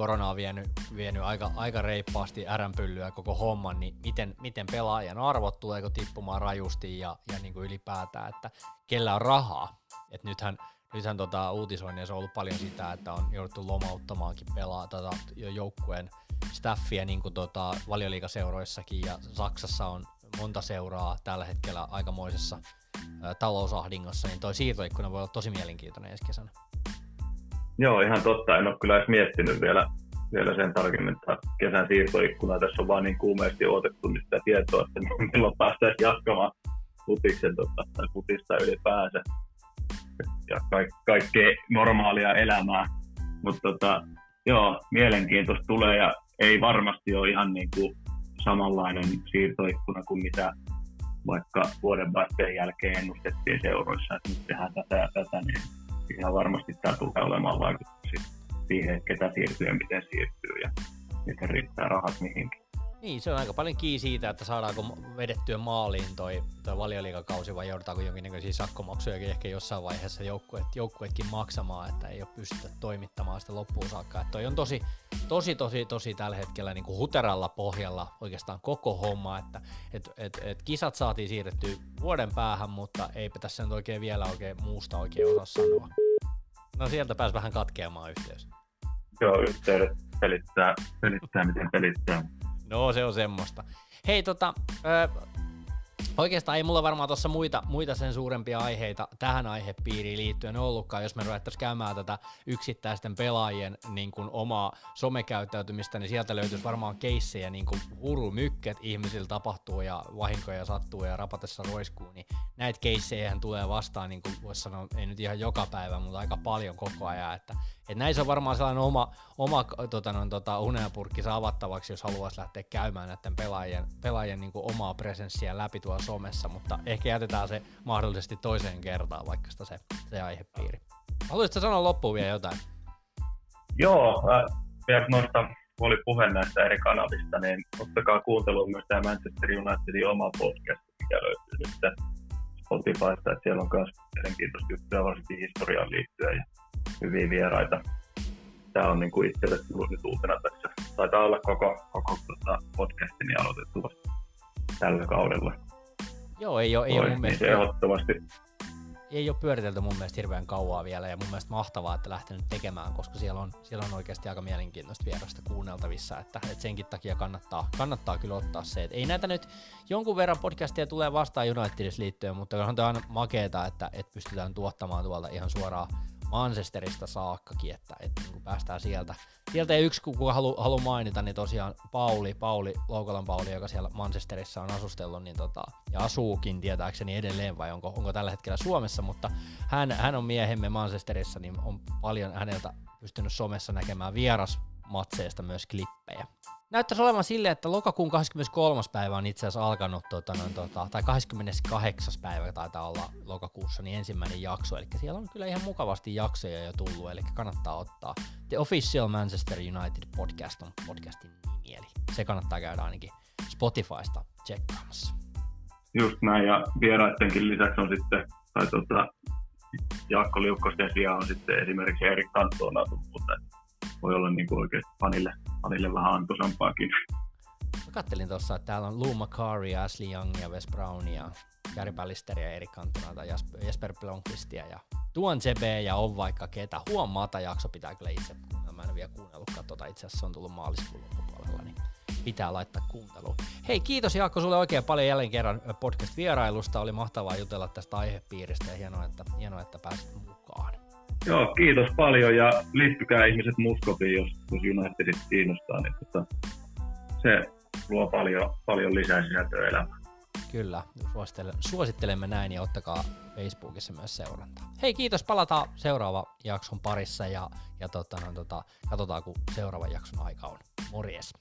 korona on vienyt, vienyt aika, aika reippaasti äränpyllyä koko homman, niin miten, miten pelaajan arvot tuleeko tippumaan rajusti ja, ja niin kuin ylipäätään, että kellä on rahaa. Et nythän nythän tota, uutisoinnissa on ollut paljon sitä, että on jouduttu lomauttamaankin pelaa tota, joukkueen staffia niin kuin tota, valioliikaseuroissakin ja Saksassa on monta seuraa tällä hetkellä aikamoisessa ä, talousahdingossa, niin toi siirtoikkuna voi olla tosi mielenkiintoinen ensi kesänä. Joo, ihan totta. En ole kyllä edes miettinyt vielä, vielä sen tarkemmin, että kesän siirtoikkuna tässä on vaan niin kuumeesti otettu niin sitä tietoa, että milloin päästäisiin jatkamaan futiksen tota, tai futista ylipäänsä ja ka- kaikkea normaalia elämää. Mutta tota, joo, mielenkiintoista tulee ja ei varmasti ole ihan niin kuin samanlainen siirtoikkuna kuin mitä vaikka vuoden vaihteen jälkeen ennustettiin seuroissa, että nyt tehdään tätä ja tätä, niin ihan varmasti tämä tulee olemaan vaikutuksia siihen, että ketä siirtyy ja miten siirtyy ja miten riittää rahat mihinkin. Niin, se on aika paljon kiinni siitä, että saadaanko vedettyä maaliin toi, toi valioliikakausi vai joudutaanko jonkinnäköisiä sakkomaksuja ehkä jossain vaiheessa joukkueet, joukkueetkin maksamaan, että ei ole pystytä toimittamaan sitä loppuun saakka. Että toi on tosi, tosi, tosi, tosi tällä hetkellä niin kuin huteralla pohjalla oikeastaan koko homma, että et, et, et kisat saatiin siirrettyä vuoden päähän, mutta eipä tässä nyt oikein vielä oikein muusta oikein osaa sanoa. No sieltä pääsi vähän katkeamaan yhteys. Joo, yhteydet pelittää, pelittää miten pelittää. No se on semmoista. Hei tota, ö, Oikeastaan ei mulla varmaan tuossa muita, muita sen suurempia aiheita tähän aihepiiriin liittyen ollutkaan, jos me ruvettaisiin käymään tätä yksittäisten pelaajien niin kuin omaa somekäyttäytymistä, niin sieltä löytyisi varmaan keissejä, niin kuin hurumykket ihmisillä tapahtuu ja vahinkoja sattuu ja rapatessa roiskuu, niin näitä keissejä tulee vastaan, niin kuin voisi sanoa, ei nyt ihan joka päivä, mutta aika paljon koko ajan, että et näissä on varmaan sellainen oma, oma tota, noin, tota, unelmapurkki avattavaksi, jos haluaisi lähteä käymään näiden pelaajien, pelaajien niin kuin omaa presenssiä läpi tuolla somessa, mutta ehkä jätetään se mahdollisesti toiseen kertaan, vaikka sitä se, se aihepiiri. Haluaisitko sanoa loppuun vielä jotain? Joo, äh, vielä noista oli puhe näistä eri kanavista, niin ottakaa kuunteluun myös tämä Manchester Unitedin oma podcast, mikä löytyy nyt Spotifysta, että siellä on myös mielenkiintoista juttuja varsinkin historiaan liittyen ja hyviä vieraita. Tämä on niin kuin itselle tullut nyt uutena tässä. Taitaa olla koko, koko tota podcastini aloitettu tällä kaudella. Joo, ei ole, ei ole mun niin mielestä... ehdottomasti. Ei ole pyöritelty mun mielestä hirveän kauaa vielä ja mun mielestä mahtavaa, että lähtenyt tekemään, koska siellä on, siellä on oikeasti aika mielenkiintoista vierasta kuunneltavissa, että, että senkin takia kannattaa, kannattaa kyllä ottaa se, että ei näitä nyt jonkun verran podcastia tulee vastaan Unitedissa liittyen, mutta on aina makeeta, että, että pystytään tuottamaan tuolta ihan suoraan Manchesterista saakkakin, että, että niin päästään sieltä. Sieltä ei yksi, kuka halu, halu mainita, niin tosiaan Pauli, Pauli, Loukolan Pauli, joka siellä Manchesterissa on asustellut, niin tota, ja asuukin tietääkseni edelleen, vai onko, onko tällä hetkellä Suomessa, mutta hän, hän on miehemme Manchesterissa, niin on paljon häneltä pystynyt somessa näkemään vierasmatseista myös klippejä näyttäisi olevan silleen, että lokakuun 23. päivä on itse asiassa alkanut, tota, noin, tota, tai 28. päivä taitaa olla lokakuussa, niin ensimmäinen jakso, eli siellä on kyllä ihan mukavasti jaksoja jo tullut, eli kannattaa ottaa. The Official Manchester United Podcast on podcastin nimi, eli se kannattaa käydä ainakin Spotifysta tsekkaamassa. Just näin, ja vieraidenkin lisäksi on sitten, tai tota, Jaakko Liukkosten sijaan on sitten esimerkiksi Erik Kantona mutta voi olla niin kuin fanille, fanille vähän antoisampaakin. Mä kattelin tuossa, että täällä on Lou McCarry, Ashley Young ja Wes Brown ja Gary Ballister ja Erik Cantona tai Jesper Blomqvistia ja Tuon CB ja on vaikka ketä. Huomaata jakso pitää kyllä itse kuunnella. Mä en ole vielä kuunnellutkaan tota, itse asiassa se on tullut maaliskuun loppupuolella, niin pitää laittaa kuunteluun. Hei, kiitos Jaakko sulle oikein paljon jälleen kerran podcast-vierailusta. Oli mahtavaa jutella tästä aihepiiristä ja hienoa, että, hienoa, että pääsit mukaan. Joo, kiitos paljon ja liittykää ihmiset Muskoviin, jos, jos Unitedit kiinnostaa, niin tota, se luo paljon, paljon lisää sisältöä elämään. Kyllä, suosittelemme näin ja ottakaa Facebookissa myös seurantaa. Hei kiitos, palataan seuraava jakson parissa ja, ja tota, no, tota, katsotaan kun seuraava jakson aika on. Morjes!